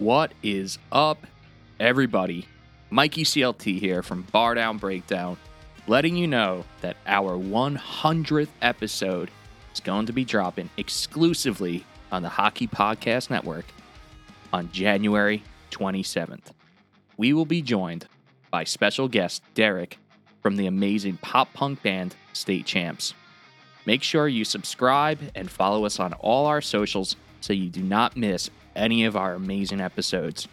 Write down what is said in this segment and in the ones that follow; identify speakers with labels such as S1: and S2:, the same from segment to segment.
S1: What is up, everybody? Mikey CLT here from Bar Down Breakdown, letting you know that our 100th episode is going to be dropping exclusively on the Hockey Podcast Network on January 27th. We will be joined by special guest Derek from the amazing pop punk band State Champs. Make sure you subscribe and follow us on all our socials so you do not miss any of our amazing episodes.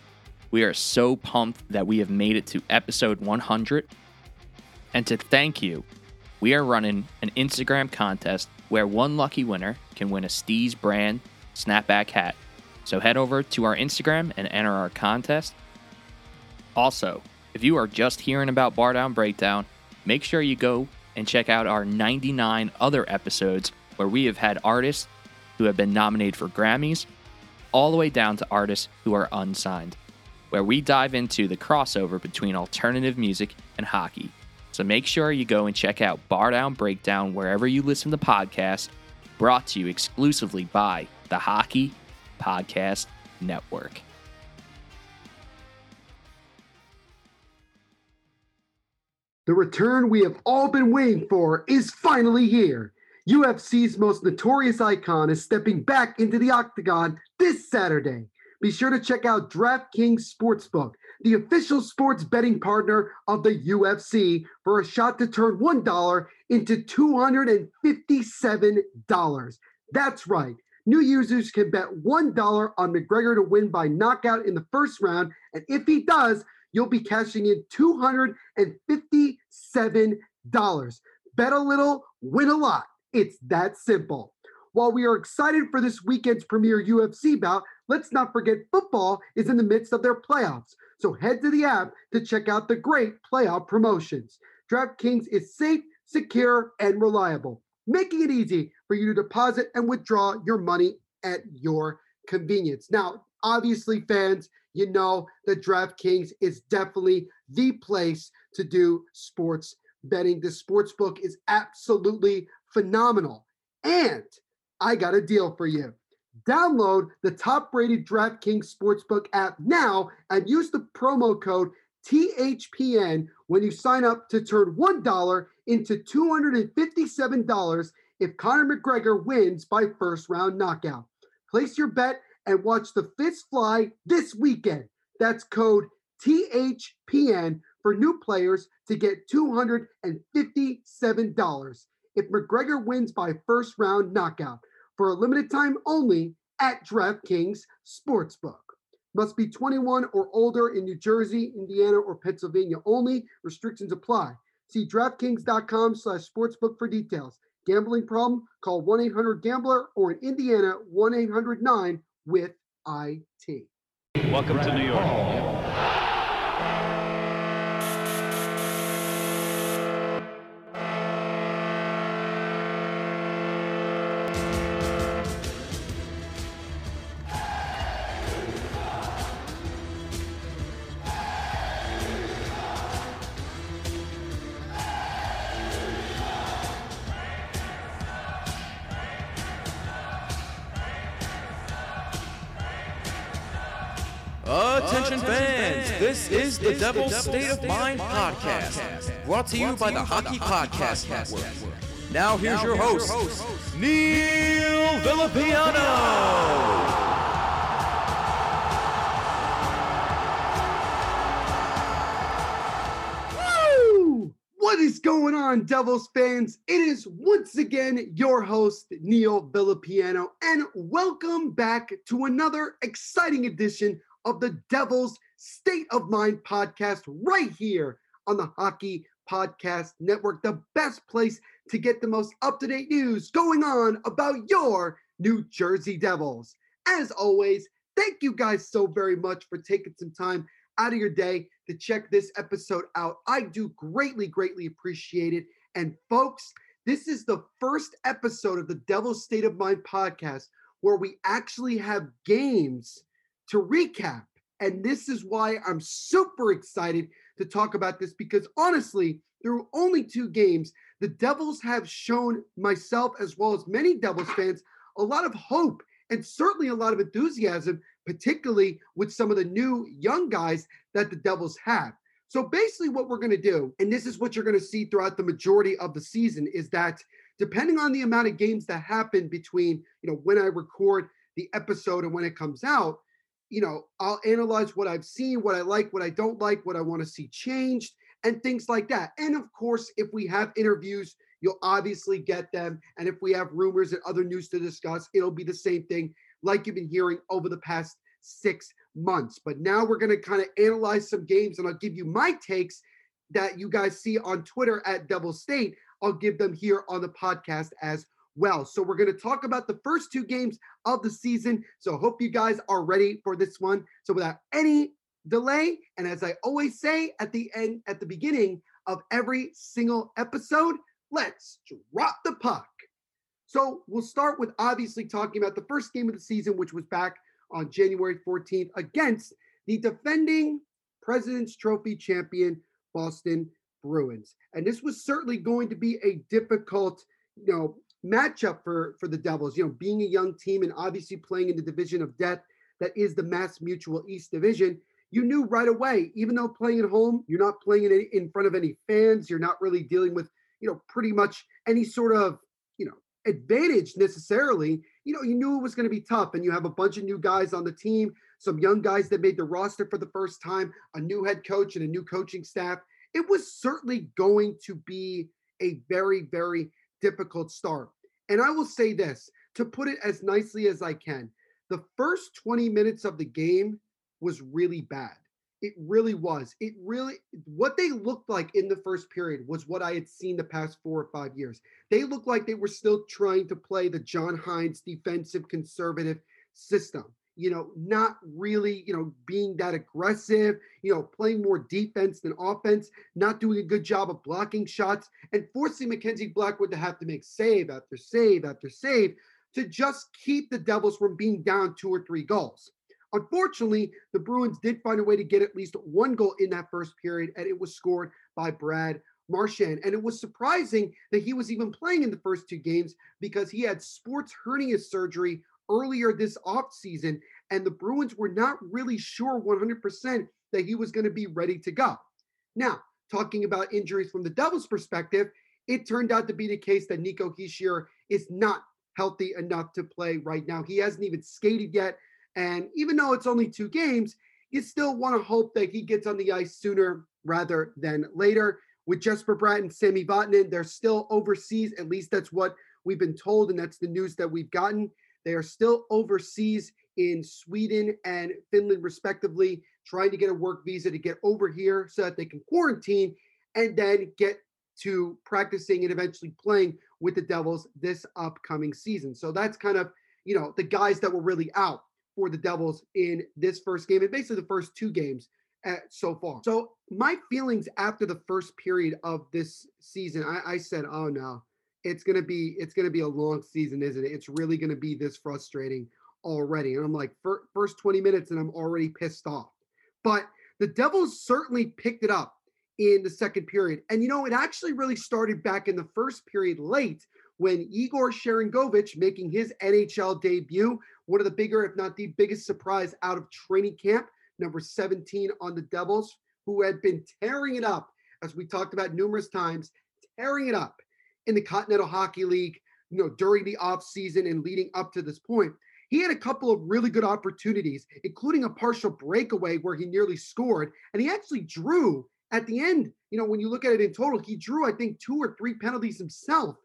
S1: We are so pumped that we have made it to episode 100. And to thank you, we are running an Instagram contest where one lucky winner can win a Steez brand snapback hat. So head over to our Instagram and enter our contest. Also, if you are just hearing about Bar Down Breakdown, make sure you go and check out our 99 other episodes where we have had artists who have been nominated for Grammys, all the way down to artists who are unsigned, where we dive into the crossover between alternative music and hockey. So make sure you go and check out Bar Down Breakdown wherever you listen to podcasts, brought to you exclusively by the Hockey Podcast Network.
S2: The return we have all been waiting for is finally here. UFC's most notorious icon is stepping back into the octagon this Saturday. Be sure to check out DraftKings Sportsbook, the official sports betting partner of the UFC, for a shot to turn $1 into $257. That's right. New users can bet $1 on McGregor to win by knockout in the first round, and if he does, you'll be cashing in $257. Bet a little, win a lot. It's that simple. While we are excited for this weekend's premier UFC bout, let's not forget football is in the midst of their playoffs. So head to the app to check out the great playoff promotions. DraftKings is safe, secure, and reliable, making it easy for you to deposit and withdraw your money at your convenience. Now, obviously, fans, you know that DraftKings is definitely the place to do sports betting. The sports book is absolutely phenomenal. And I got a deal for you. Download the top rated DraftKings Sportsbook app now and use the promo code THPN when you sign up to turn $1 into $257 if Conor McGregor wins by first round knockout. Place your bet and watch the fists fly this weekend. That's code THPN for new players to get $257 if McGregor wins by first round knockout for a limited time only at DraftKings Sportsbook. Must be 21 or older in New Jersey, Indiana, or Pennsylvania only. Restrictions apply. See DraftKings.com slash sportsbook for details. Gambling problem? Call 1-800-GAMBLER or in Indiana, 1-800-9 with IT.
S3: Welcome to New York.
S4: Oh. The Devil's State of Mind podcast, brought to you by the Hockey Podcast Network. Now here's your host, Neil Villapiano.
S2: Woo! What is going on, Devils fans? It is once again your host, Neil Villapiano, and welcome back to another exciting edition of the Devils State of Mind podcast right here on the Hockey Podcast Network, the best place to get the most up to date news going on about your New Jersey Devils. As always, thank you guys so very much for taking some time out of your day to check this episode out. I do greatly, greatly appreciate it. And folks, this is the first episode of the Devil's State of Mind podcast where we actually have games to recap. And this is why I'm super excited to talk about this because honestly, through only two games, the Devils have shown myself as well as many Devils fans a lot of hope and certainly a lot of enthusiasm particularly with some of the new young guys that the Devils have. So basically, what we're going to do, and this is what you're going to see throughout the majority of the season, is that depending on the amount of games that happen between, you know, when I record the episode and when it comes out, you know, I'll analyze what I've seen, what I like, what I don't like, what I want to see changed, and things like that. And of course, if we have interviews, you'll obviously get them. And if we have rumors and other news to discuss, it'll be the same thing like you've been hearing over the past six months. But now we're going to kind of analyze some games and I'll give you my takes that you guys see on Twitter at Devil State. I'll give them here on the podcast as well. So we're going to talk about the first two games of the season. So hope you guys are ready for this one. So without any delay, and as I always say at the end, at the beginning of every single episode, let's drop the puck. So we'll start with obviously talking about the first game of the season, which was back on January 14th against the defending President's Trophy champion Boston Bruins. And this was certainly going to be a difficult, you know, matchup for for the Devils, you know, being a young team and obviously playing in the division of death that is the Mass Mutual East Division. You knew right away, even though playing at home, you're not playing in, in front of any fans, you're not really dealing with, you know, pretty much any sort of, you know, advantage necessarily. You know, you knew it was going to be tough, and you have a bunch of new guys on the team, some young guys that made the roster for the first time, a new head coach and a new coaching staff. It was certainly going to be a very, very difficult start. And I will say this to put it as nicely as I can the first 20 minutes of the game was really bad. It really was. It really, what they looked like in the first period was what I had seen the past four or five years. They looked like they were still trying to play the John Hynes defensive conservative system you know, not really, you know, being that aggressive, you know, playing more defense than offense, not doing a good job of blocking shots, and forcing Mackenzie Blackwood to have to make save after save after save to just keep the Devils from being down two or three goals. Unfortunately, the Bruins did find a way to get at least one goal in that first period, and it was scored by Brad Marchand. And it was surprising that he was even playing in the first two games because he had sports hernia surgery earlier this offseason, and the Bruins were not really sure 100% that he was going to be ready to go. Now, talking about injuries from the Devils' perspective, it turned out to be the case that Nico Hischier is not healthy enough to play right now. He hasn't even skated yet. And even though it's only two games, you still want to hope that he gets on the ice sooner rather than later. With Jesper Bratt and Sami Vatanen, they're still overseas. At least that's what we've been told, and that's the news that we've gotten. They are still overseas in Sweden and Finland, respectively, trying to get a work visa to get over here so that they can quarantine and then get to practicing and eventually playing with the Devils this upcoming season. So that's kind of, you know, the guys that were really out for the Devils in this first game and basically the first two games uh, so far. So my feelings after the first period of this season, I, I said, oh no, it's gonna be it's gonna be a long season, isn't it? It's really gonna be this frustrating already. And I'm like, first 20 minutes, and I'm already pissed off. But the Devils certainly picked it up in the second period. And you know, it actually really started back in the first period late when Igor Sharangovich making his NHL debut, one of the bigger, if not the biggest surprise out of training camp, number 17 on the Devils, who had been tearing it up, as we talked about numerous times, tearing it up in the Continental Hockey League, you know, during the offseason and leading up to this point. He had a couple of really good opportunities, including a partial breakaway where he nearly scored. And he actually drew at the end. You know, when you look at it in total, he drew, I think, two or three penalties himself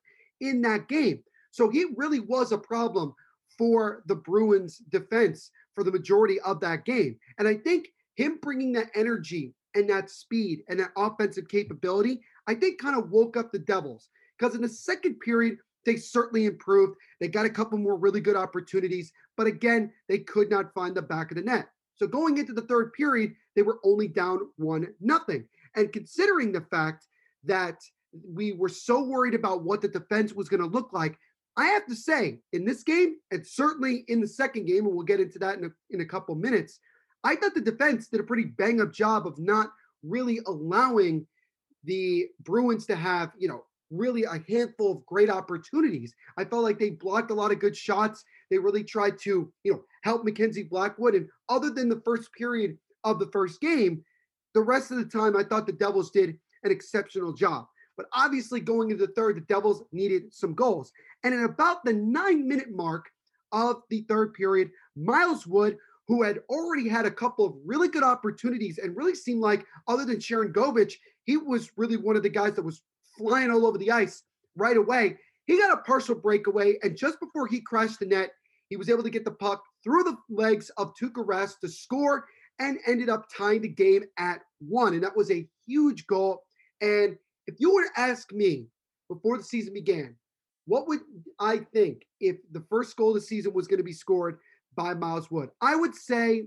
S2: in that game. So he really was a problem for the Bruins defense for the majority of that game. And I think him bringing that energy and that speed and that offensive capability, I think kind of woke up the Devils because in the second period, they certainly improved. They got a couple more really good opportunities, but again, they could not find the back of the net. So going into the third period, they were only down one nothing. And considering the fact that we were so worried about what the defense was going to look like, I have to say, in this game, and certainly in the second game, and we'll get into that in a, in a couple minutes, I thought the defense did a pretty bang up job of not really allowing the Bruins to have, you know, really a handful of great opportunities. I felt like they blocked a lot of good shots. They really tried to, you know, help Mackenzie Blackwood. And other than the first period of the first game, the rest of the time I thought the Devils did an exceptional job. But obviously, going into the third, the Devils needed some goals. And at about the nine minute mark of the third period, Miles Wood, who had already had a couple of really good opportunities and really seemed like, other than Sharangovich, he was really one of the guys that was flying all over the ice right away. He got a partial breakaway, and just before he crashed the net, he was able to get the puck through the legs of Tuukka to score and ended up tying the game at one. And that was a huge goal. And if you were to ask me before the season began, what would I think if the first goal of the season was going to be scored by Miles Wood? I would say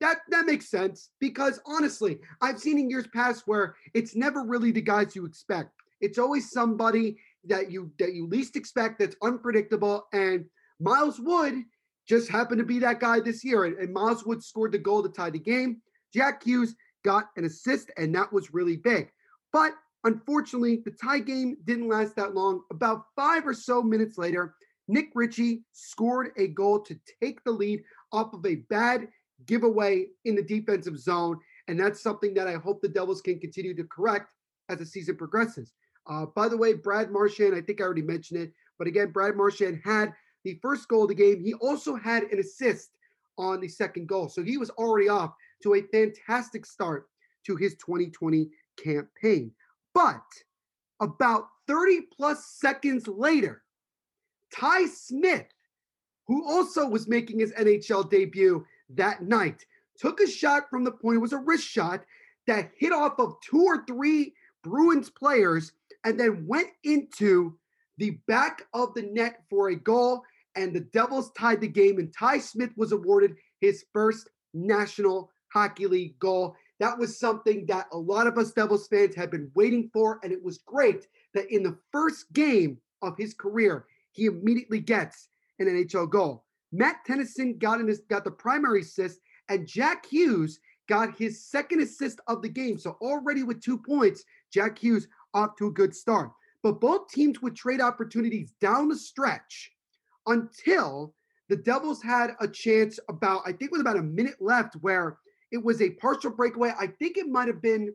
S2: that that makes sense because honestly, I've seen in years past where it's never really the guys you expect. It's always somebody that you that you least expect that's unpredictable. And Miles Wood just happened to be that guy this year. And, and Miles Wood scored the goal to tie the game. Jack Hughes got an assist, and that was really big. But unfortunately, the tie game didn't last that long. About five or so minutes later, Nick Ritchie scored a goal to take the lead off of a bad giveaway in the defensive zone. And that's something that I hope the Devils can continue to correct as the season progresses. Uh, by the way, Brad Marchand, I think I already mentioned it, but again, Brad Marchand had the first goal of the game. He also had an assist on the second goal. So he was already off to a fantastic start to his 2020 campaign. But about 30 plus seconds later, Ty Smith, who also was making his NHL debut that night, took a shot from the point. It was a wrist shot that hit off of two or three Bruins players and then went into the back of the net for a goal. And the Devils tied the game, and Ty Smith was awarded his first National Hockey League goal. That was something that a lot of us Devils fans had been waiting for. And it was great that in the first game of his career, he immediately gets an NHL goal. Matt Tennyson got his, got the primary assist, and Jack Hughes got his second assist of the game. So already with two points, Jack Hughes off to a good start. But both teams would trade opportunities down the stretch until the Devils had a chance about, I think it was about a minute left where it was a partial breakaway. I think it might have been,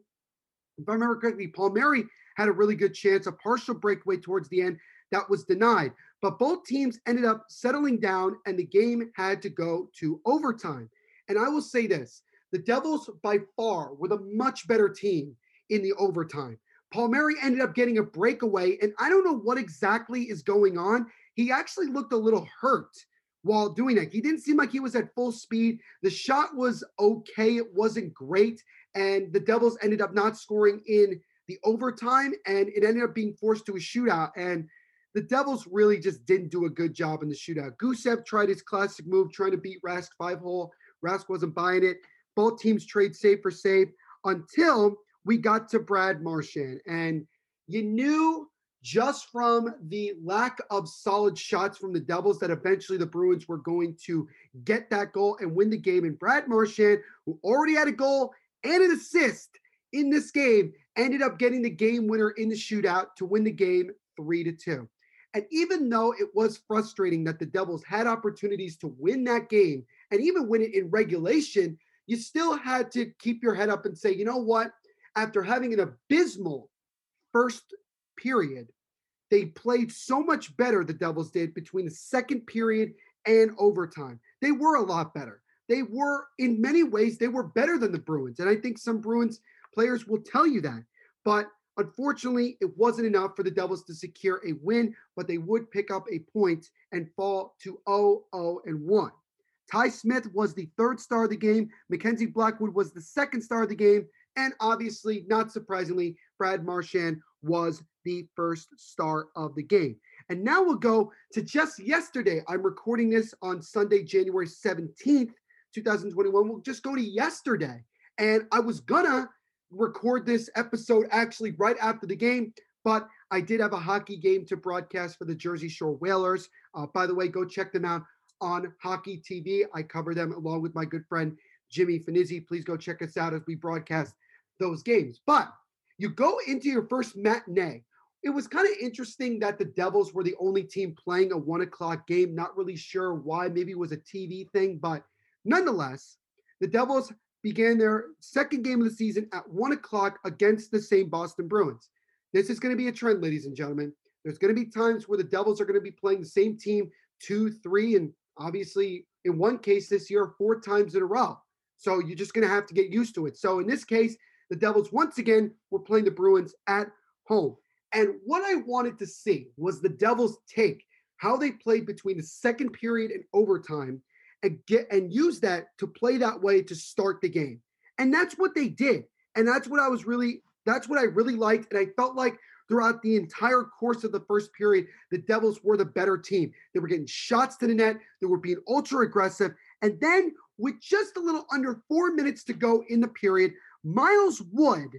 S2: if I remember correctly, Paul Palmieri had a really good chance, a partial breakaway towards the end that was denied. But both teams ended up settling down and the game had to go to overtime. And I will say this the Devils, by far, were the much better team in the overtime. Palmieri ended up getting a breakaway, and I don't know what exactly is going on. He actually looked a little hurt while doing it. He didn't seem like he was at full speed. The shot was okay, it wasn't great, and the Devils ended up not scoring in the overtime, and it ended up being forced to a shootout. And the Devils really just didn't do a good job in the shootout. Gusev tried his classic move, trying to beat Rask five hole. Rask wasn't buying it. Both teams trade save for save until we got to Brad Marchand. And you knew just from the lack of solid shots from the Devils that eventually the Bruins were going to get that goal and win the game. And Brad Marchand, who already had a goal and an assist in this game, ended up getting the game winner in the shootout to win the game three to two. And even though it was frustrating that the Devils had opportunities to win that game and even win it in regulation, you still had to keep your head up and say, you know what? After having an abysmal first period, they played so much better, the Devils did, between the second period and overtime. They were a lot better. They were, in many ways, they were better than the Bruins. And I think some Bruins players will tell you that. But Unfortunately, it wasn't enough for the Devils to secure a win, but they would pick up a point and fall to 0 0 and 1. Ty Smith was the third star of the game. Mackenzie Blackwood was the second star of the game. And obviously, not surprisingly, Brad Marchand was the first star of the game. And now we'll go to just yesterday. I'm recording this on Sunday, January 17th, 2021. We'll just go to yesterday. And I was gonna record this episode actually right after the game, but I did have a hockey game to broadcast for the Jersey Shore Whalers. Uh, by the way, go check them out on Hockey TV. I cover them along with my good friend Jimmy Finizzi. Please go check us out as we broadcast those games. But you go into your first matinee it was kind of interesting that the Devils were the only team playing a one o'clock game. Not really sure why. Maybe it was a TV thing, but nonetheless, the Devils began their second game of the season at one o'clock against the same Boston Bruins. This is going to be a trend, ladies and gentlemen. There's going to be times where the Devils are going to be playing the same team two, three, and obviously in one case this year, four times in a row. So you're just going to have to get used to it. So in this case, the Devils once again were playing the Bruins at home. And what I wanted to see was the Devils take how they played between the second period and overtime and get and use that to play that way to start the game. And that's what they did. And that's what I was really that's what I really liked. And I felt like throughout the entire course of the first period, the Devils were the better team. They were getting shots to the net, they were being ultra aggressive. And then, with just a little under four minutes to go in the period, Miles Wood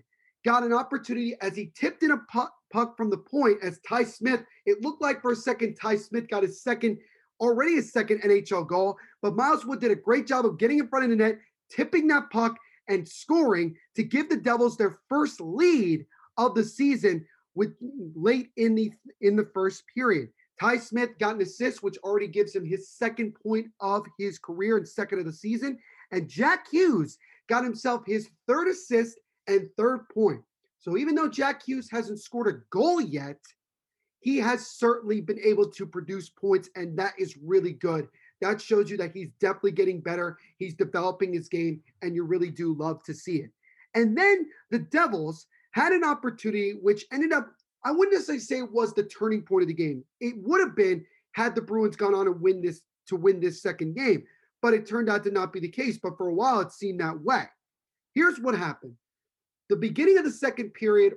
S2: got an opportunity as he tipped in a puck, puck from the point as Ty Smith. It looked like for a second Ty Smith got his second, already his second NHL goal. But Miles Wood did a great job of getting in front of the net, tipping that puck, and scoring to give the Devils their first lead of the season with late in the in the first period. Ty Smith got an assist, which already gives him his second point of his career and second of the season. And Jack Hughes got himself his third assist and third point. So even though Jack Hughes hasn't scored a goal yet, he has certainly been able to produce points, and that is really good. That shows you that he's definitely getting better. He's developing his game, and you really do love to see it. And then the Devils had an opportunity which ended up, I wouldn't necessarily say it was the turning point of the game. It would have been had the Bruins gone on and win this to win this second game, but it turned out to not be the case. But for a while, it seemed that way. Here's what happened. The beginning of the second period,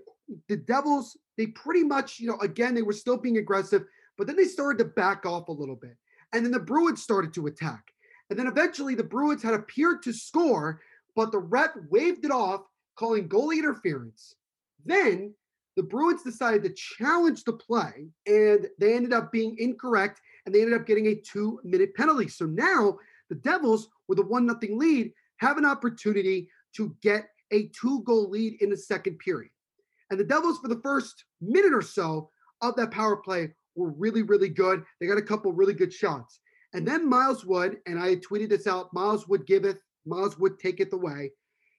S2: the Devils, they pretty much, you know, again, they were still being aggressive, but then they started to back off a little bit. And then the Bruins started to attack. And then eventually the Bruins had appeared to score, but the ref waved it off, calling goalie interference. Then the Bruins decided to challenge the play, and they ended up being incorrect, and they ended up getting a two minute penalty. So now the Devils, with a one nothing lead, have an opportunity to get a two goal lead in the second period. And the Devils, for the first minute or so of that power play, were really, really good. They got a couple really good shots. And then Miles Wood, and I tweeted this out Miles Wood giveth, Miles Wood taketh away.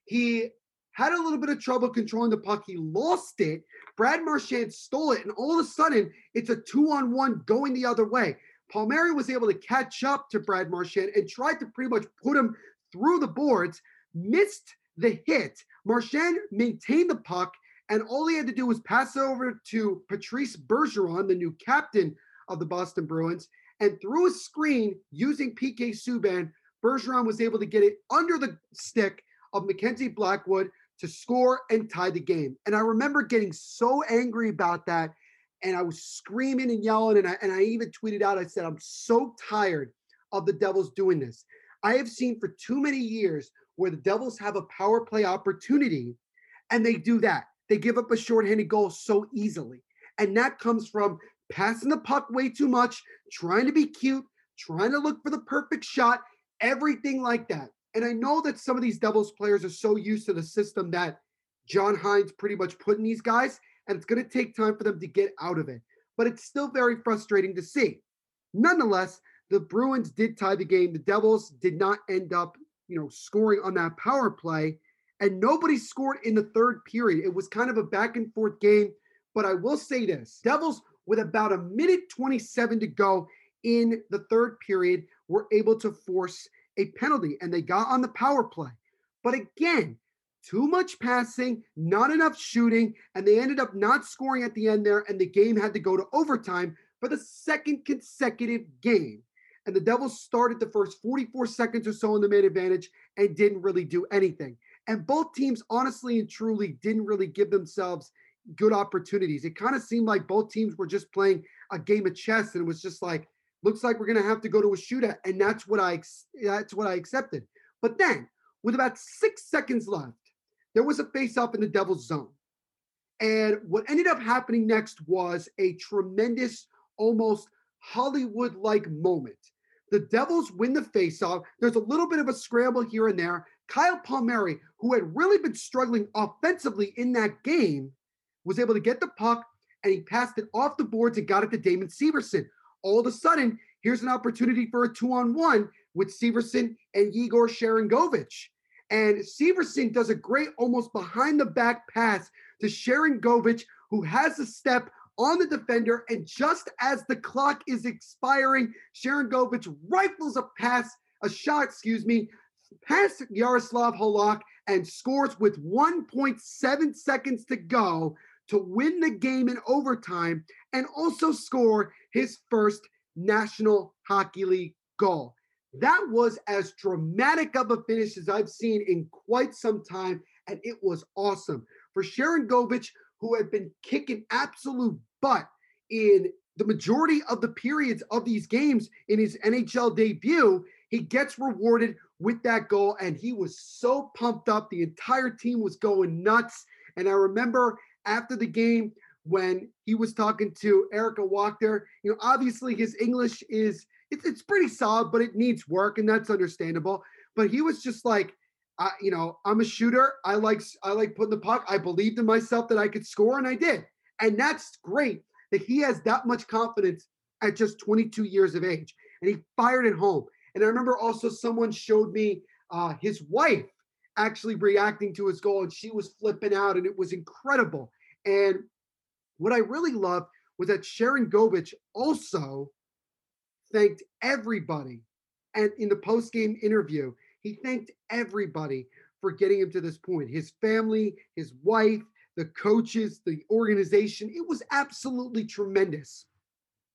S2: He had a little bit of trouble controlling the puck. He lost it. Brad Marchand stole it, and all of a sudden, it's a two on one going the other way. Palmieri was able to catch up to Brad Marchand and tried to pretty much put him through the boards, missed the hit. Marchand maintained the puck, and all he had to do was pass it over to Patrice Bergeron, the new captain of the Boston Bruins, and through a screen using PK Subban, Bergeron was able to get it under the stick of Mackenzie Blackwood to score and tie the game. And I remember getting so angry about that. And I was screaming and yelling. And I, and I even tweeted out, I said, I'm so tired of the Devils doing this. I have seen for too many years where the Devils have a power play opportunity and they do that. They give up a shorthanded goal so easily. And that comes from passing the puck way too much, trying to be cute, trying to look for the perfect shot, everything like that. And I know that some of these Devils players are so used to the system that John Hynes pretty much put in these guys, and it's going to take time for them to get out of it. But it's still very frustrating to see. Nonetheless, the Bruins did tie the game. The Devils did not end up, you know, scoring on that power play, and nobody scored in the third period. It was kind of a back and forth game. But I will say this: Devils, with about a minute 27 to go in the third period, were able to force a penalty and they got on the power play. But again, too much passing, not enough shooting, and they ended up not scoring at the end there, and the game had to go to overtime for the second consecutive game. And the Devils started the first 44 seconds or so in the main advantage and didn't really do anything. And both teams, honestly and truly, didn't really give themselves good opportunities. It kind of seemed like both teams were just playing a game of chess, and it was just like, looks like we're going to have to go to a shootout and that's what i that's what i accepted. But then with about six seconds left there was a face off in the devil's zone. And what ended up happening next was a tremendous almost hollywood like moment. The devils win the face off there's a little bit of a scramble here and there. Kyle palmieri who had really been struggling offensively in that game was able to get the puck and he passed it off the boards and got it to Damon Severson. All of a sudden, here's an opportunity for a two on one with Severson and Igor Sharangovich. And Severson does a great, almost behind the back pass to Sharangovich, who has a step on the defender. And just as the clock is expiring, Sharangovich rifles a pass, a shot, excuse me, past Yaroslav Halak and scores with 1.7 seconds to go to win the game in overtime and also score his first National Hockey League goal. That was as dramatic of a finish as I've seen in quite some time, and it was awesome. For Sharangovich, who had been kicking absolute butt in the majority of the periods of these games in his NHL debut, he gets rewarded with that goal, and he was so pumped up. The entire team was going nuts. And I remember after the game when he was talking to Erika Wachter. you know, obviously his English is it's, it's pretty solid, but it needs work, and that's understandable. But he was just like, I, you know, I'm a shooter. I like I like putting the puck. I believed in myself that I could score, and I did. And that's great that he has that much confidence at just 22 years of age, and he fired it home. And I remember also someone showed me uh, his wife actually reacting to his goal, and she was flipping out, and it was incredible. And what I really loved was that Sharangovich also thanked everybody. And in the post game interview, he thanked everybody for getting him to this point his family, his wife, the coaches, the organization. It was absolutely tremendous.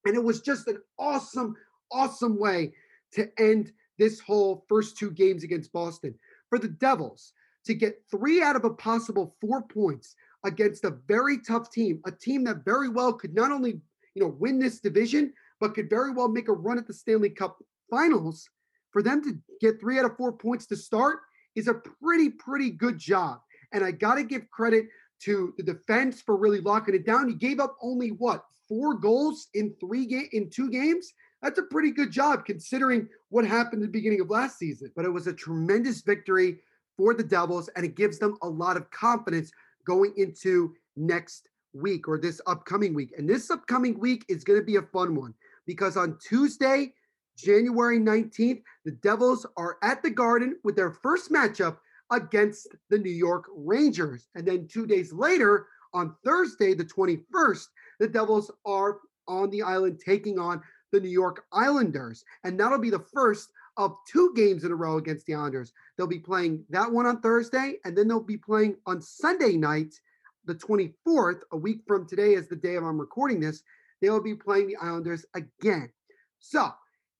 S2: And it was just an awesome, awesome way to end this whole first two games against Boston. For the Devils to get three out of a possible four points against a very tough team, a team that very well could not only you know win this division, but could very well make a run at the Stanley Cup finals, for them to get three out of four points to start is a pretty, pretty good job. And I got to give credit to the defense for really locking it down. You gave up only what four goals in three game in two games. That's a pretty good job considering what happened at the beginning of last season. But it was a tremendous victory for the Devils, and it gives them a lot of confidence going into next week or this upcoming week. And this upcoming week is going to be a fun one because on Tuesday, January 19th, the Devils are at the Garden with their first matchup against the New York Rangers. And then two days later, on Thursday, the 21st, the Devils are on the island taking on the New York Islanders. And that'll be the first of two games in a row against the Islanders. They'll be playing that one on Thursday, and then they'll be playing on Sunday night, the 24th, a week from today, is the day of I'm recording this they will be playing the Islanders again. So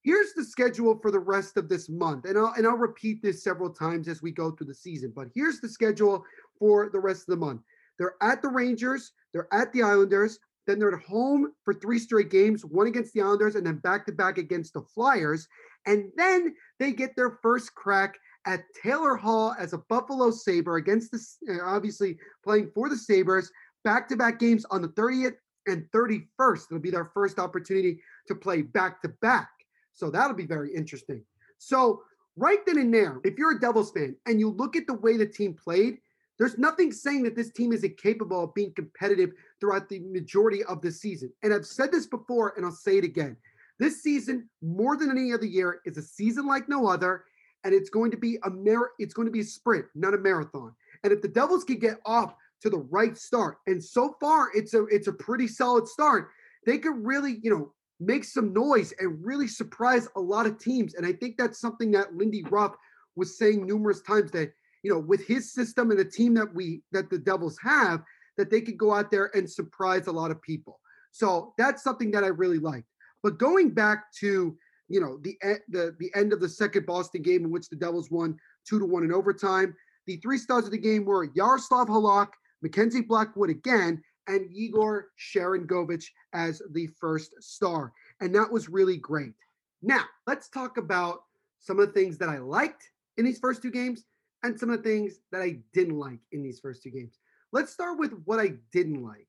S2: here's the schedule for the rest of this month. And I'll and I'll repeat this several times as we go through the season. But here's the schedule for the rest of the month. They're at the Rangers, they're at the Islanders, then they're at home for three straight games, one against the Islanders and then back to back against the Flyers. And then they get their first crack at Taylor Hall as a Buffalo Sabre against the uh, obviously playing for the Sabres, back to back games on the 30th and 31st. It'll be their first opportunity to play back to back. So that'll be very interesting. So, right then and there, if you're a Devils fan and you look at the way the team played, there's nothing saying that this team isn't capable of being competitive throughout the majority of the season. And I've said this before and I'll say it again. This season, more than any other year, is a season like no other, and it's going to be a mar- it's going to be a sprint, not a marathon. And if the Devils can get off to the right start. And so far, it's a it's a pretty solid start. They could really, you know, make some noise and really surprise a lot of teams. And I think that's something that Lindy Ruff was saying numerous times that, you know, with his system and the team that we that the Devils have, that they could go out there and surprise a lot of people. So that's something that I really liked. But going back to you know the the the end of the second Boston game in which the Devils won two to one in overtime. The three stars of the game were Yaroslav Halak, Mackenzie Blackwood again, and Igor Sharangovich as the first star. And that was really great. Now, let's talk about some of the things that I liked in these first two games and some of the things that I didn't like in these first two games. Let's start with what I didn't like.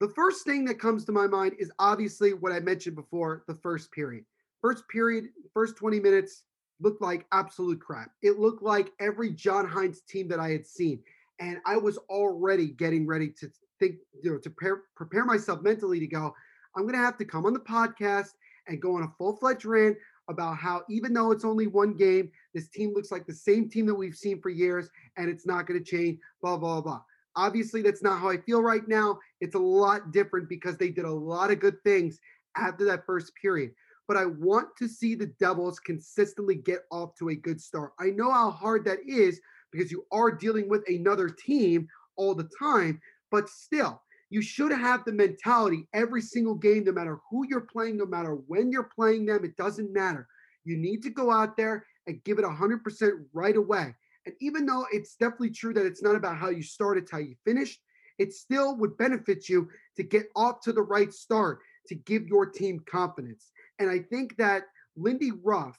S2: The first thing that comes to my mind is obviously what I mentioned before the first period. First period, first 20 minutes looked like absolute crap. It looked like every John Hynes team that I had seen and I was already getting ready to think, you know, to prepare, prepare myself mentally to go, I'm going to have to come on the podcast and go on a full fledged rant about how even though it's only one game, this team looks like the same team that we've seen for years and it's not going to change, blah, blah, blah. Obviously, that's not how I feel right now. It's a lot different because they did a lot of good things after that first period. But I want to see the Devils consistently get off to a good start. I know how hard that is because you are dealing with another team all the time, but still, you should have the mentality every single game, no matter who you're playing, no matter when you're playing them, it doesn't matter. You need to go out there and give it 100% right away. And even though it's definitely true that it's not about how you started, it's how you finished, it still would benefit you to get off to the right start to give your team confidence. And I think that Lindy Ruff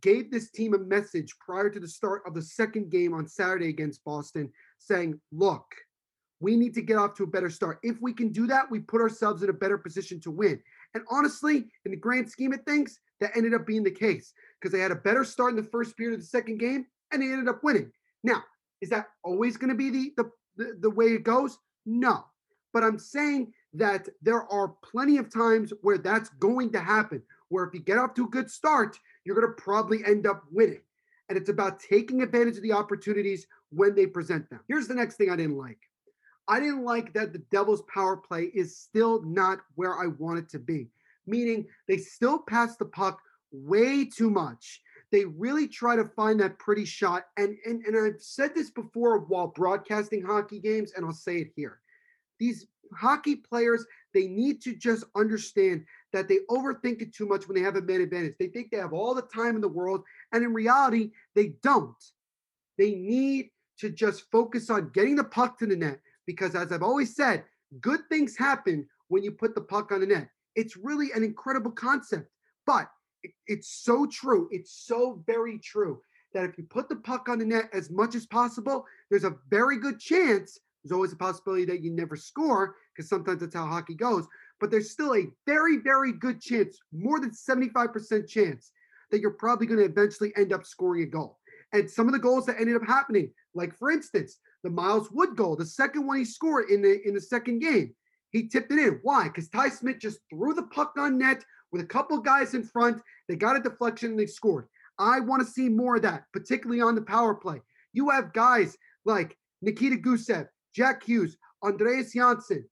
S2: gave this team a message prior to the start of the second game on Saturday against Boston saying, look, we need to get off to a better start. If we can do that, we put ourselves in a better position to win. And honestly, in the grand scheme of things, that ended up being the case because they had a better start in the first period of the second game and they ended up winning. Now, is that always going to be the, the, the, the way it goes? No. But I'm saying that there are plenty of times where that's going to happen, where if you get off to a good start, you're going to probably end up winning. And it's about taking advantage of the opportunities when they present them. Here's the next thing I didn't like I didn't like that the Devils' power play is still not where I want it to be, meaning they still pass the puck way too much they really try to find that pretty shot. And, and, and I've said this before while broadcasting hockey games, and I'll say it here. These hockey players, they need to just understand that they overthink it too much when they have a man advantage. They think they have all the time in the world, and in reality, they don't. They need to just focus on getting the puck to the net because, as I've always said, good things happen when you put the puck on the net. It's really an incredible concept. But it's so true. It's so very true that if you put the puck on the net as much as possible, there's a very good chance. There's always a possibility that you never score because sometimes that's how hockey goes. But there's still a very, very good chance, more than 75% chance, that you're probably going to eventually end up scoring a goal. And some of the goals that ended up happening, like for instance, the Miles Wood goal, the second one he scored in the in the second game, he tipped it in. Why? Because Ty Smith just threw the puck on net with a couple guys in front. They got a deflection and they scored. I want to see more of that, particularly on the power play. You have guys like Nikita Gusev, Jack Hughes, Andreas Johnsson,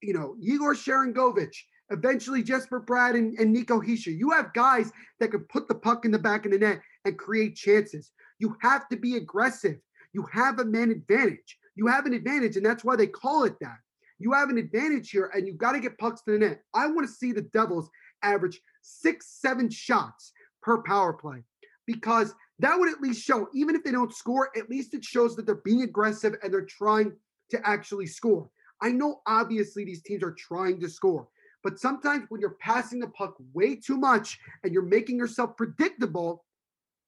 S2: you know, Igor Sharangovich, eventually Jesper Bratt and, and Nico Hischier. You have guys that can put the puck in the back of the net and create chances. You have to be aggressive. You have a man advantage. You have an advantage, and that's why they call it that. You have an advantage here, and you've got to get pucks to the net. I want to see the Devils average six, seven shots per power play because that would at least show, even if they don't score, at least it shows that they're being aggressive and they're trying to actually score. I know obviously these teams are trying to score, but sometimes when you're passing the puck way too much and you're making yourself predictable,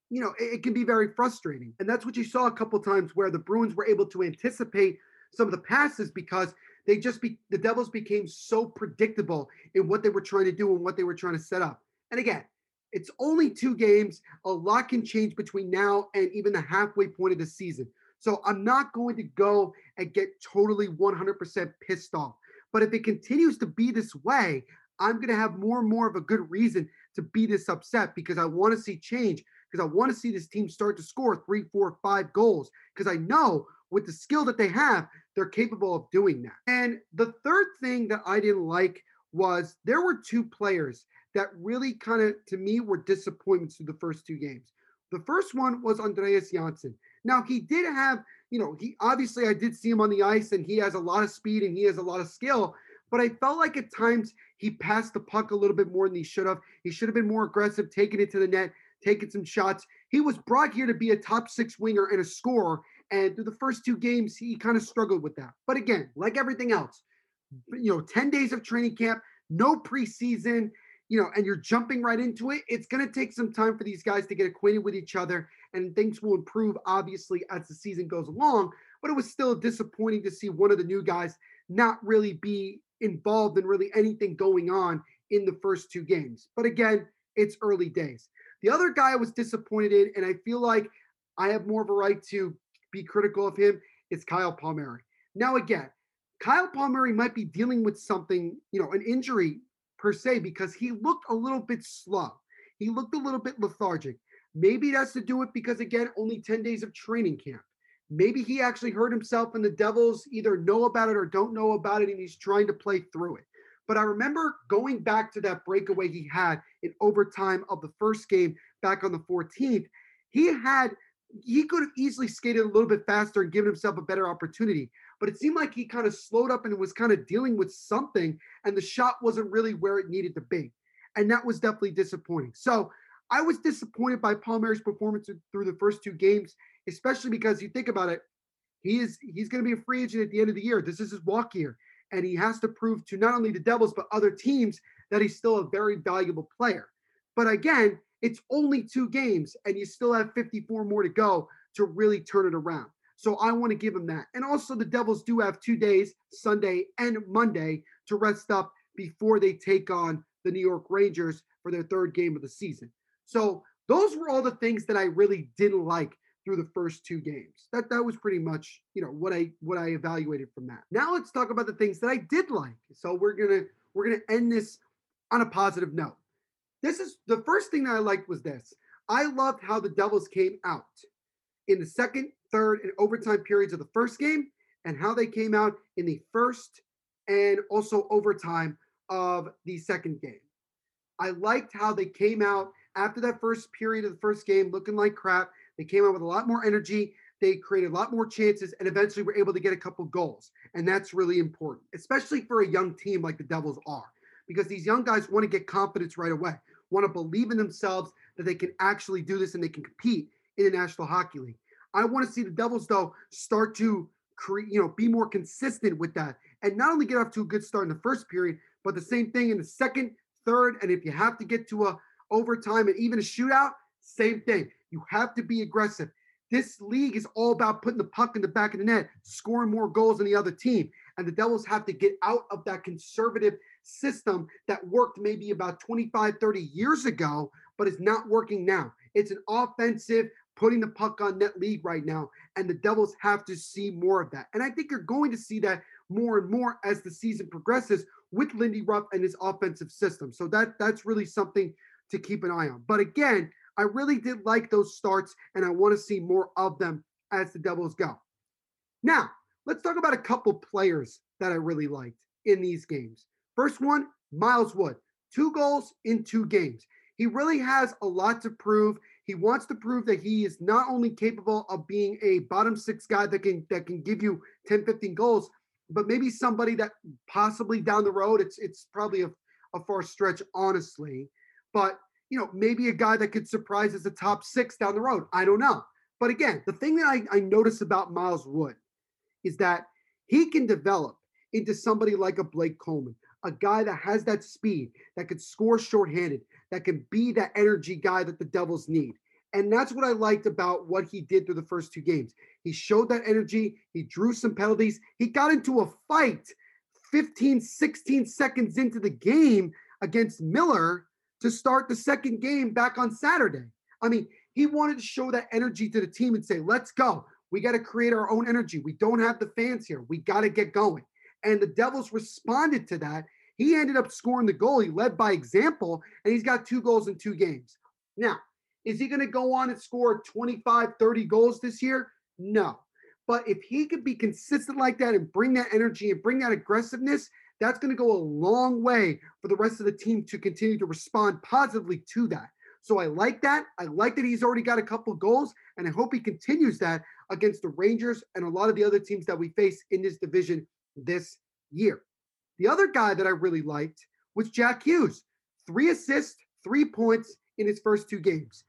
S2: you know, it, it can be very frustrating. And that's what you saw a couple times where the Bruins were able to anticipate some of the passes because they just be the Devils became so predictable in what they were trying to do and what they were trying to set up. And again, it's only two games. A lot can change between now and even the halfway point of the season. So I'm not going to go and get totally 100% pissed off. But if it continues to be this way, I'm going to have more and more of a good reason to be this upset because I want to see change because I want to see this team start to score three, four, five goals because I know with the skill that they have, they're capable of doing that. And the third thing that I didn't like was there were two players that really kind of, to me, were disappointments through the first two games. The first one was Andreas Johnsson. Now, he did have, you know, he obviously, I did see him on the ice and he has a lot of speed and he has a lot of skill, but I felt like at times he passed the puck a little bit more than he should have. He should have been more aggressive, taking it to the net, taking some shots. He was brought here to be a top six winger and a scorer, and through the first two games, he kind of struggled with that. But again, like everything else, you know, 10 days of training camp, no preseason, you know, and you're jumping right into it. It's going to take some time for these guys to get acquainted with each other, and things will improve, obviously, as the season goes along. But it was still disappointing to see one of the new guys not really be involved in really anything going on in the first two games. But again, it's early days. The other guy I was disappointed in, and I feel like I have more of a right to be critical of him is Kyle Palmieri. Now, again, Kyle Palmieri might be dealing with something, you know, an injury per se, because he looked a little bit slow. He looked a little bit lethargic. Maybe that's to do it because, again, only 10 days of training camp. Maybe he actually hurt himself and the Devils either know about it or don't know about it and he's trying to play through it. But I remember going back to that breakaway he had in overtime of the first game back on the 14th. He had he could have easily skated a little bit faster and given himself a better opportunity. But it seemed like he kind of slowed up and was kind of dealing with something, and the shot wasn't really where it needed to be. And that was definitely disappointing. So I was disappointed by Palmieri's performance through the first two games, especially because you think about it, he is he's going to be a free agent at the end of the year. This is his walk year, and he has to prove to not only the Devils but other teams that he's still a very valuable player. But again, it's only two games, and you still have 54 more to go to really turn it around. So I want to give him that. And also, the Devils do have two days, Sunday and Monday, to rest up before they take on the New York Rangers for their third game of the season. So those were all the things that I really didn't like through the first two games. That that was pretty much, you know, what I what I evaluated from that. Now let's talk about the things that I did like. So we're going to we're going to end this on a positive note. This is the first thing that I liked was this. I loved how the Devils came out in the second, third, and overtime periods of the first game, and how they came out in the first and also overtime of the second game. I liked how they came out after that first period of the first game looking like crap. They came out with a lot more energy. They created a lot more chances and eventually were able to get a couple goals. And that's really important, especially for a young team like the Devils are, because these young guys want to get confidence right away, want to believe in themselves that they can actually do this and they can compete in the National Hockey League. I want to see the Devils though start to create, you know, be more consistent with that and not only get off to a good start in the first period, but the same thing in the second, third, and if you have to get to a overtime and even a shootout, same thing. You have to be aggressive. This league is all about putting the puck in the back of the net, scoring more goals than the other team. And the Devils have to get out of that conservative system that worked maybe about 25, 30 years ago, but is not working now. It's an offensive, putting the puck on net league right now. And the Devils have to see more of that. And I think you're going to see that more and more as the season progresses with Lindy Ruff and his offensive system. So that that's really something to keep an eye on. But again, I really did like those starts, and I want to see more of them as the Devils go. Now, let's talk about a couple players that I really liked in these games. First one, Miles Wood, two goals in two games. He really has a lot to prove. He wants to prove that he is not only capable of being a bottom six guy that can that can give you 10, 15 goals, but maybe somebody that possibly down the road, it's it's probably a, a far stretch, honestly. But you know, maybe a guy that could surprise as a top six down the road. I don't know. But again, the thing that I, I notice about Miles Wood is that he can develop into somebody like a Blake Coleman, a guy that has that speed, that could score shorthanded, that can be that energy guy that the Devils need. And that's what I liked about what he did through the first two games. He showed that energy. He drew some penalties. He got into a fight 15, 16 seconds into the game against Miller to start the second game back on Saturday. I mean, he wanted to show that energy to the team and say, let's go. We got to create our own energy. We don't have the fans here. We got to get going. And the Devils responded to that. He ended up scoring the goal. He led by example, and he's got two goals in two games. Now, is he going to go on and score 25, 30 goals this year? No. But if he could be consistent like that and bring that energy and bring that aggressiveness, that's going to go a long way for the rest of the team to continue to respond positively to that. So I like that. I like that he's already got a couple goals, and I hope he continues that against the Rangers and a lot of the other teams that we face in this division this year. The other guy that I really liked was Jack Hughes. Three assists, three points in his first two games.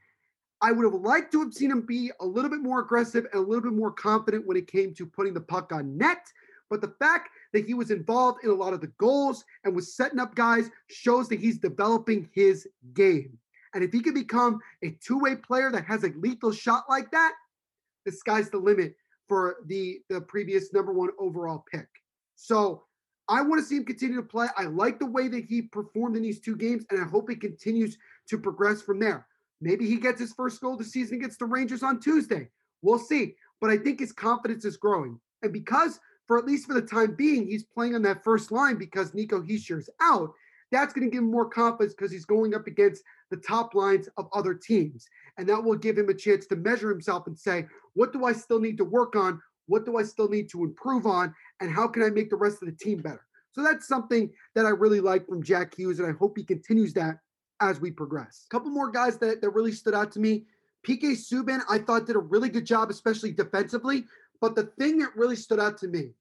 S2: I would have liked to have seen him be a little bit more aggressive and a little bit more confident when it came to putting the puck on net. But the fact that he was involved in a lot of the goals and was setting up guys shows that he's developing his game. And if he can become a two way player that has a lethal shot like that, the sky's the limit for the, the previous number one overall pick. So I want to see him continue to play. I like the way that he performed in these two games, and I hope he continues to progress from there. Maybe he gets his first goal the season against the Rangers on Tuesday. We'll see. But I think his confidence is growing. And because for at least for the time being, he's playing on that first line because Nico Hischier's out. That's going to give him more confidence because he's going up against the top lines of other teams. And that will give him a chance to measure himself and say, what do I still need to work on? What do I still need to improve on? And how can I make the rest of the team better? So that's something that I really like from Jack Hughes, and I hope he continues that as we progress. A couple more guys that, that really stood out to me. PK Subban, I thought did a really good job, especially defensively. But the thing that really stood out to me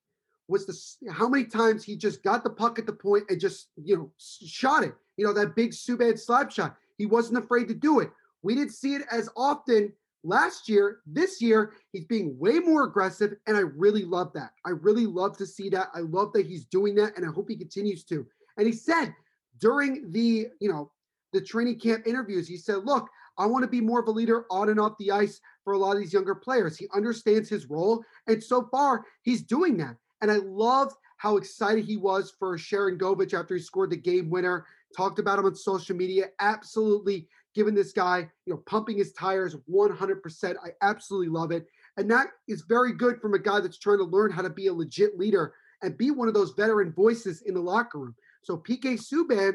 S2: was the how many times he just got the puck at the point and just you know shot it. You know that big Subban slap shot. He wasn't afraid to do it. We didn't see it as often last year. This year, he's being way more aggressive, and I really love that. I really love to see that. I love that he's doing that, and I hope he continues to. And he said during the you know the training camp interviews, he said, "Look, I want to be more of a leader on and off the ice for a lot of these younger players. He understands his role, and so far he's doing that. And I loved how excited he was for Sharangovich after he scored the game winner. Talked about him on social media. Absolutely giving this guy, you know, pumping his tires 100%. I absolutely love it. And that is very good from a guy that's trying to learn how to be a legit leader and be one of those veteran voices in the locker room. So PK Subban,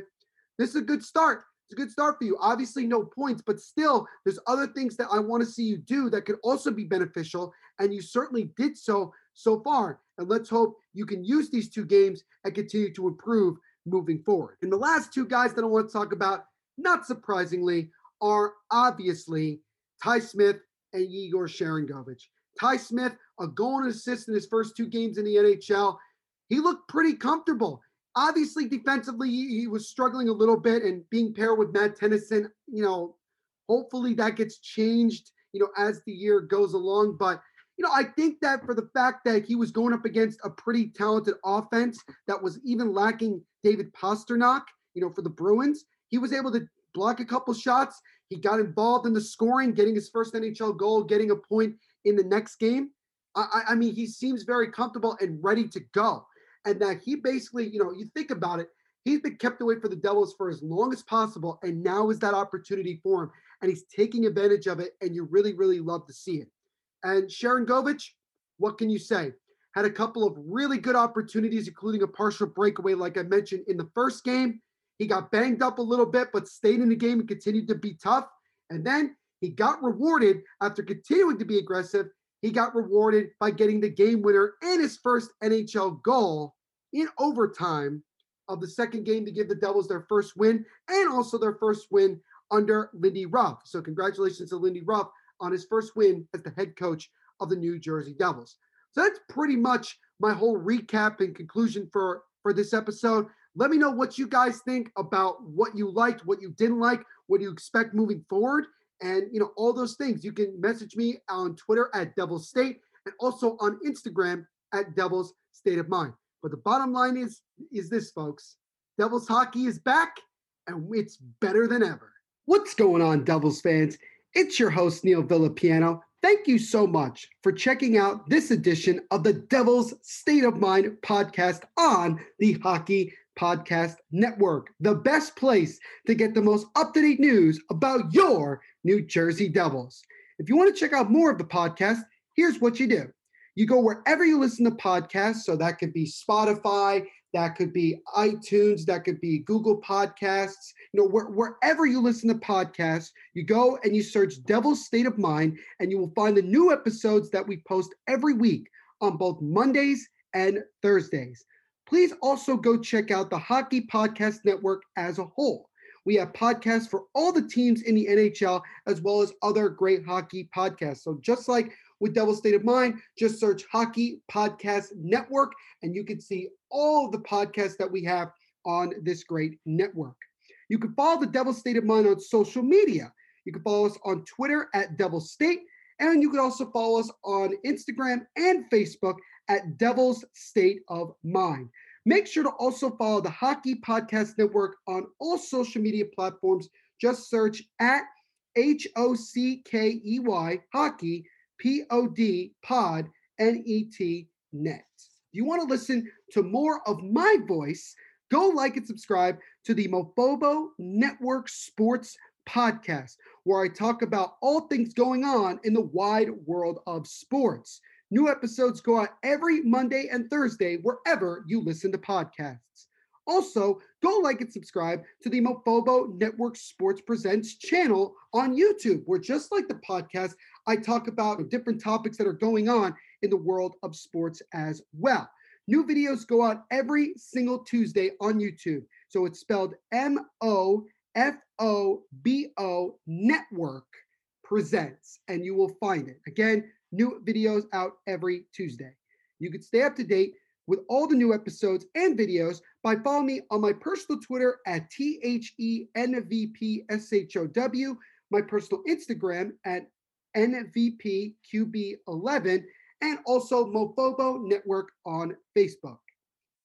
S2: this is a good start. It's a good start for you. Obviously, no points, but still, there's other things that I want to see you do that could also be beneficial. And you certainly did so so far. And let's hope you can use these two games and continue to improve moving forward. And the last two guys that I want to talk about, not surprisingly, are obviously Ty Smith and Igor Sharangovich. Ty Smith, a goal and assist in his first two games in the NHL. He looked pretty comfortable. Obviously, defensively, he was struggling a little bit and being paired with Matt Tennyson, you know, hopefully that gets changed, you know, as the year goes along. But, you know, I think that for the fact that he was going up against a pretty talented offense that was even lacking David Pastrnak, you know, for the Bruins, he was able to block a couple shots. He got involved in the scoring, getting his first NHL goal, getting a point in the next game. I, I mean, he seems very comfortable and ready to go and that he basically, you know, you think about it, he's been kept away for the Devils for as long as possible, and now is that opportunity for him, and he's taking advantage of it, and you really, really love to see it. And Sharangovich, what can you say? Had a couple of really good opportunities, including a partial breakaway, like I mentioned in the first game. He got banged up a little bit, but stayed in the game and continued to be tough. And then he got rewarded after continuing to be aggressive he got rewarded by getting the game winner and his first NHL goal in overtime of the second game to give the Devils their first win and also their first win under Lindy Ruff. So congratulations to Lindy Ruff on his first win as the head coach of the New Jersey Devils. So that's pretty much my whole recap and conclusion for for this episode. Let me know what you guys think about what you liked, what you didn't like, what you expect moving forward and you know all those things. You can message me on Twitter at Devils State and also on Instagram at Devils State of Mind. But the bottom line is is this, folks: Devils hockey is back, and it's better than ever. What's going on, Devils fans? It's your host Neil Villapiano. Thank you so much for checking out this edition of the Devils State of Mind podcast on the Hockey Podcast Network, the best place to get the most up to date news about your New Jersey Devils. If you want to check out more of the podcast, here's what you do you go wherever you listen to podcasts. So that could be Spotify, that could be iTunes, that could be Google Podcasts. You know, where, wherever you listen to podcasts, you go and you search Devil's State of Mind, and you will find the new episodes that we post every week on both Mondays and Thursdays. Please also go check out the Hockey Podcast Network as a whole. We have podcasts for all the teams in the NHL, as well as other great hockey podcasts. So just like with Devil State of Mind, just search Hockey Podcast Network, and you can see all the podcasts that we have on this great network. You can follow the Devil State of Mind on social media. You can follow us on Twitter at Devil State, and you can also follow us on Instagram and Facebook at Devil's State of Mind. Make sure to also follow the Hockey Podcast Network on all social media platforms. Just search at H O C K E Y Hockey P O D Pod N E T Net. If you want to listen to more of my voice? Go like and subscribe to the Mofobo Network Sports Podcast, where I talk about all things going on in the wide world of sports New episodes go out every Monday and Thursday wherever you listen to podcasts. Also, go like and subscribe to the Mofobo Network Sports Presents channel on YouTube, where just like the podcast, I talk about different topics that are going on in the world of sports as well. New videos go out every single Tuesday on YouTube. So it's spelled M O F O B O Network Presents, and you will find it. Again, new videos out every Tuesday. You can stay up to date with all the new episodes and videos by following me on my personal Twitter at T H E N V P S H O W, my personal Instagram at NVPQB11, and also Mofobo Network on Facebook.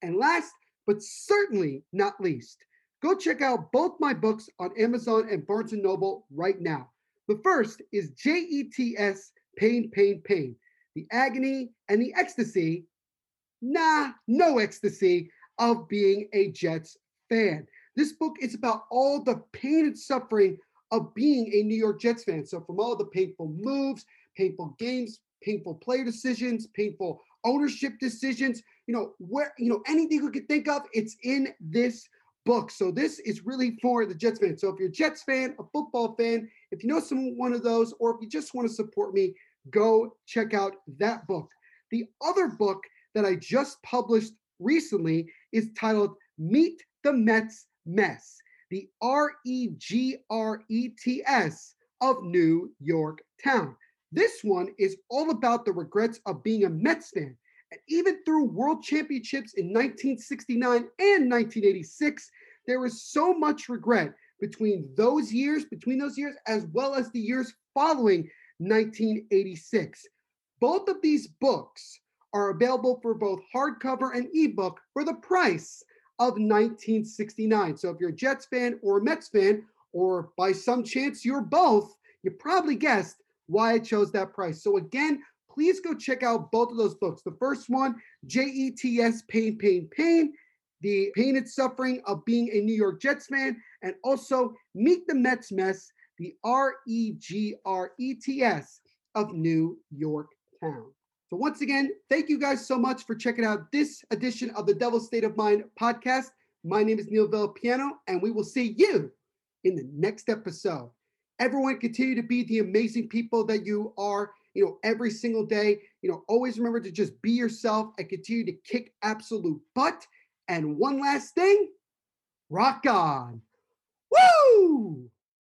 S2: And last but certainly not least, go check out both my books on Amazon and Barnes & Noble right now. The first is JETS Pain, Pain, Pain, the agony and the ecstasy, nah, no ecstasy of being a Jets fan. This book is about all the pain and suffering of being a New York Jets fan. So, from all the painful moves, painful games, painful player decisions, painful ownership decisions, you know, where, you know, anything you could think of, it's in this book. So, this is really for the Jets fan. So, if you're a Jets fan, a football fan, if you know someone one of those, or if you just want to support me, go check out that book. The other book that I just published recently is titled Meet the Mets Mess the R E G R E T S of New York Town. This one is all about the regrets of being a Mets fan. And even through world championships in 1969 and 1986, there was so much regret between those years, between those years, as well as the years following 1986. Both of these books are available for both hardcover and ebook for the price of 1969. So if you're a Jets fan or a Mets fan, or by some chance you're both, you probably guessed why I chose that price. So again, please go check out both of those books. The first one, JETS Pain, Pain, Pain, the pain and suffering of being a New York Jets fan, and also Meet the Mets Mess, the R E G R E T S of New York Town. So, once again, thank you guys so much for checking out this edition of the Devil State of Mind podcast. My name is Neil Villapiano, and we will see you in the next episode. Everyone, continue to be the amazing people that you are, you know, every single day. You know, always remember to just be yourself and continue to kick absolute butt. And one last thing rock on. Woo!